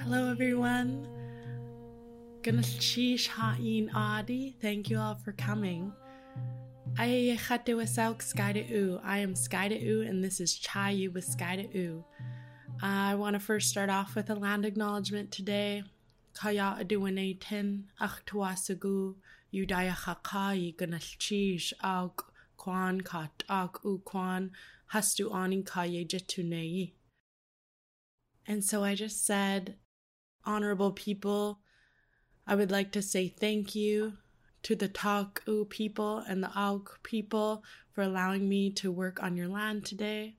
Hello, everyone. Ganashish ha'in adi. Thank you all for coming. I am Skyda U, and this is Chayu with Skyda U. I want to first start off with a land acknowledgement today. Kaya aduane tin achtuasagu aug kwan kat u kwan hastu. And so I just said, honorable people, I would like to say thank you to the Taku people and the Auk people for allowing me to work on your land today.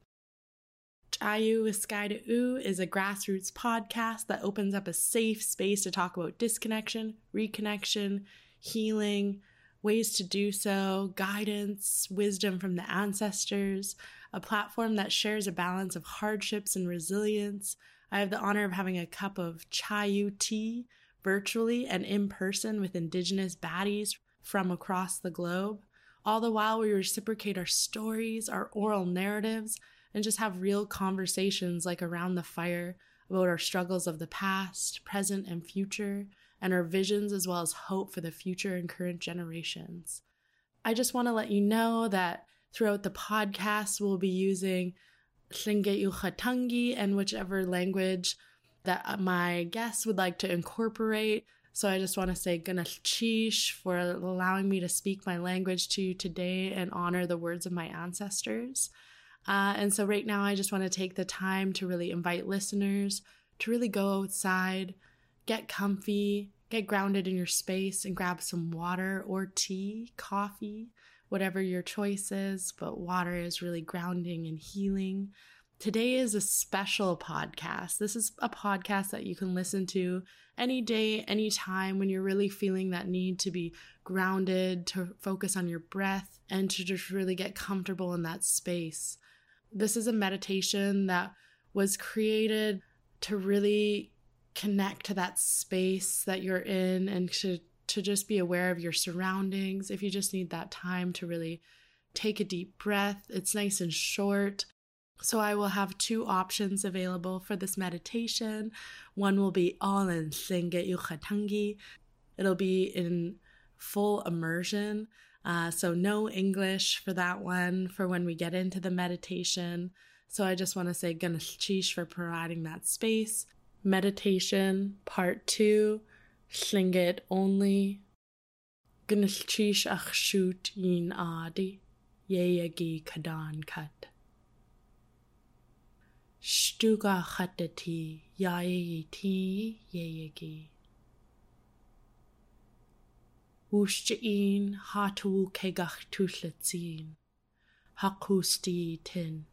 Chayu with Sky to Oo is a grassroots podcast that opens up a safe space to talk about disconnection, reconnection, healing, ways to do so, guidance, wisdom from the ancestors, a platform that shares a balance of hardships and resilience. I have the honor of having a cup of Chayu tea virtually and in person with Indigenous baddies from across the globe. All the while, we reciprocate our stories, our oral narratives, and just have real conversations like around the fire about our struggles of the past, present, and future, and our visions as well as hope for the future and current generations. I just want to let you know that throughout the podcast, we'll be using Slinge Uchatangi and whichever language that my guests would like to incorporate. So I just want to say Ganashish for allowing me to speak my language to you today and honor the words of my ancestors. Uh, and so right now, I just want to take the time to really invite listeners to really go outside, get comfy, get grounded in your space, and grab some water or tea, coffee, whatever your choice is. But water is really grounding and healing. Today is a special podcast. This is a podcast that you can listen to any day, any time when you're really feeling that need to be grounded, to focus on your breath, and to just really get comfortable in that space. This is a meditation that was created to really connect to that space that you're in and to, to just be aware of your surroundings. If you just need that time to really take a deep breath, it's nice and short. So I will have two options available for this meditation. One will be all in Senge Yuchatangi. It'll be in full immersion. Uh, so no English for that one for when we get into the meditation. So I just want to say Ganashish for providing that space. Meditation part two, Tlingit only. Ganashish achshut yin adi, yeyagi kadan kat. Stuga khatati yayi ti yeyagi. Wústeín háú cégach túsle Hakusti tin.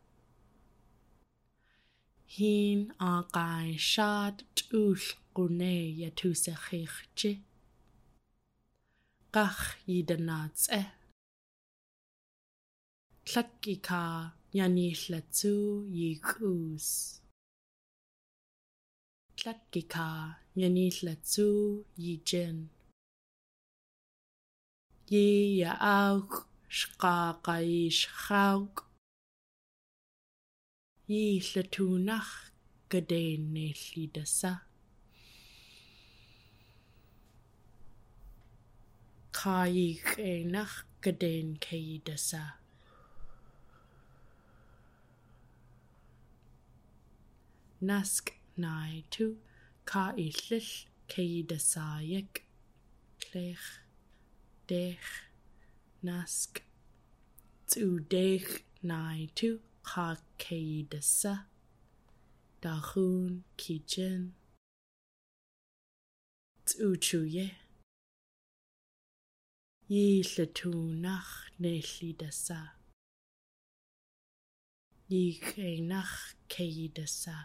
Hín á gáin sead úl gúné a túsa chéchtte. Gach iad an náds é. Tlaí cá neaníos le tú dhí chús. Tlaí cá neaníos le tú dhí gin. A áach sqá gaíis iillatuunaq kadeenniilli tassa qaayiiqeenaq kadeen kayi tassa nask naitu qaayiillill kayi dech, qleeq deeq dech nai tu, qaqaydasa dakhun kitchen tsuchuye. Yillatunakh nellidasa yikheinakh kaydasa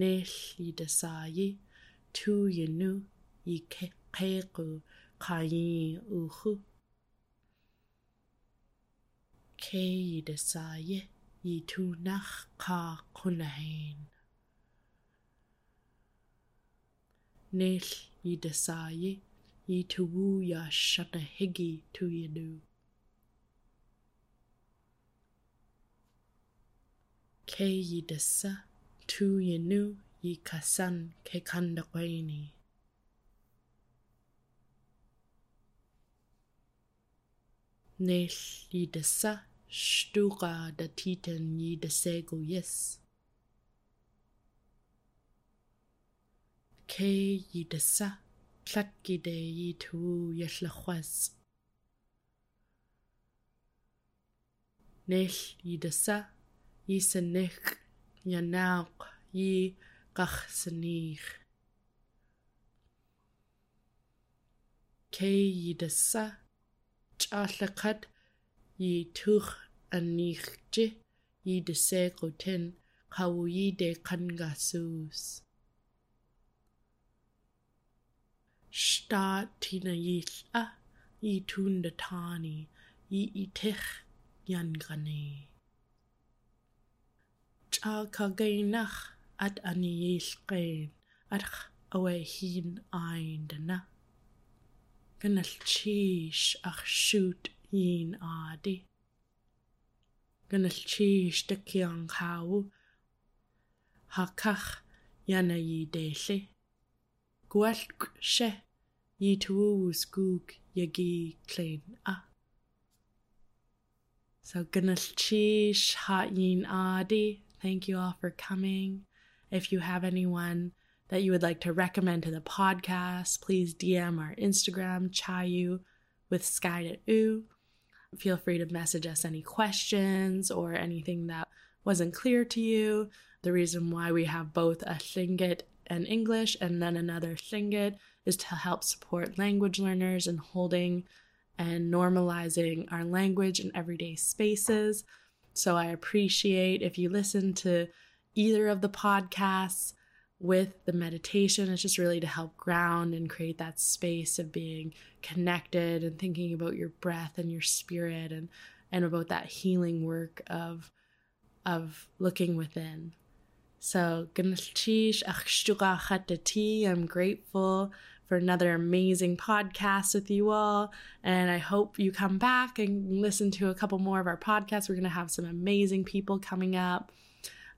nellidasaayi tuyanu yikhe qequ qayin uhu ke i de saie i tūnach ka kunahein. Nell i de saie i tu ia shata higi tu i Kei Ke i de sa tu i i ka ke kanda kweini. Nell i de Stura der Titan jede Sego yes. Ke jede sa, plakkide jitu jeslachwas. Nech jede sa, jise nech, janauk, ji gachsenich. Ke jede sa, tjallekat, yi tuch an nichji yi de se goten kawu yi de kan ga sus. Sta tina yill a yi tun de tani yi i tech yan gane. Cha ka gainach at ani yill gain arch awe hin aindana. Gynnall chish ach shoot un adi. Gynnall cheese dyci o'n caw. Ha cach yana i delli. Gwell se i tŵs gwg yagi klein a. So gynnall cheese ha un adi. Thank you all for coming. If you have anyone that you would like to recommend to the podcast, please DM our Instagram, Chayu with Sky to Oo. Feel free to message us any questions or anything that wasn't clear to you. The reason why we have both a Tlingit and English and then another Tlingit is to help support language learners in holding and normalizing our language in everyday spaces. So I appreciate if you listen to either of the podcasts with the meditation. It's just really to help ground and create that space of being connected and thinking about your breath and your spirit and and about that healing work of of looking within. So I'm grateful for another amazing podcast with you all. And I hope you come back and listen to a couple more of our podcasts. We're going to have some amazing people coming up.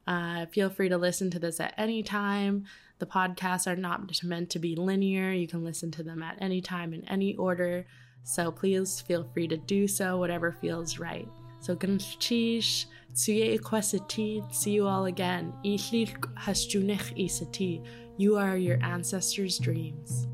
Uh, feel free to listen to this at any time. The podcasts are not meant to be linear. You can listen to them at any time in any order. So please feel free to do so, whatever feels right. So ganchish tsuye ikwasati. See you all again. Ishlik hasjunich isati. You are your ancestors' dreams.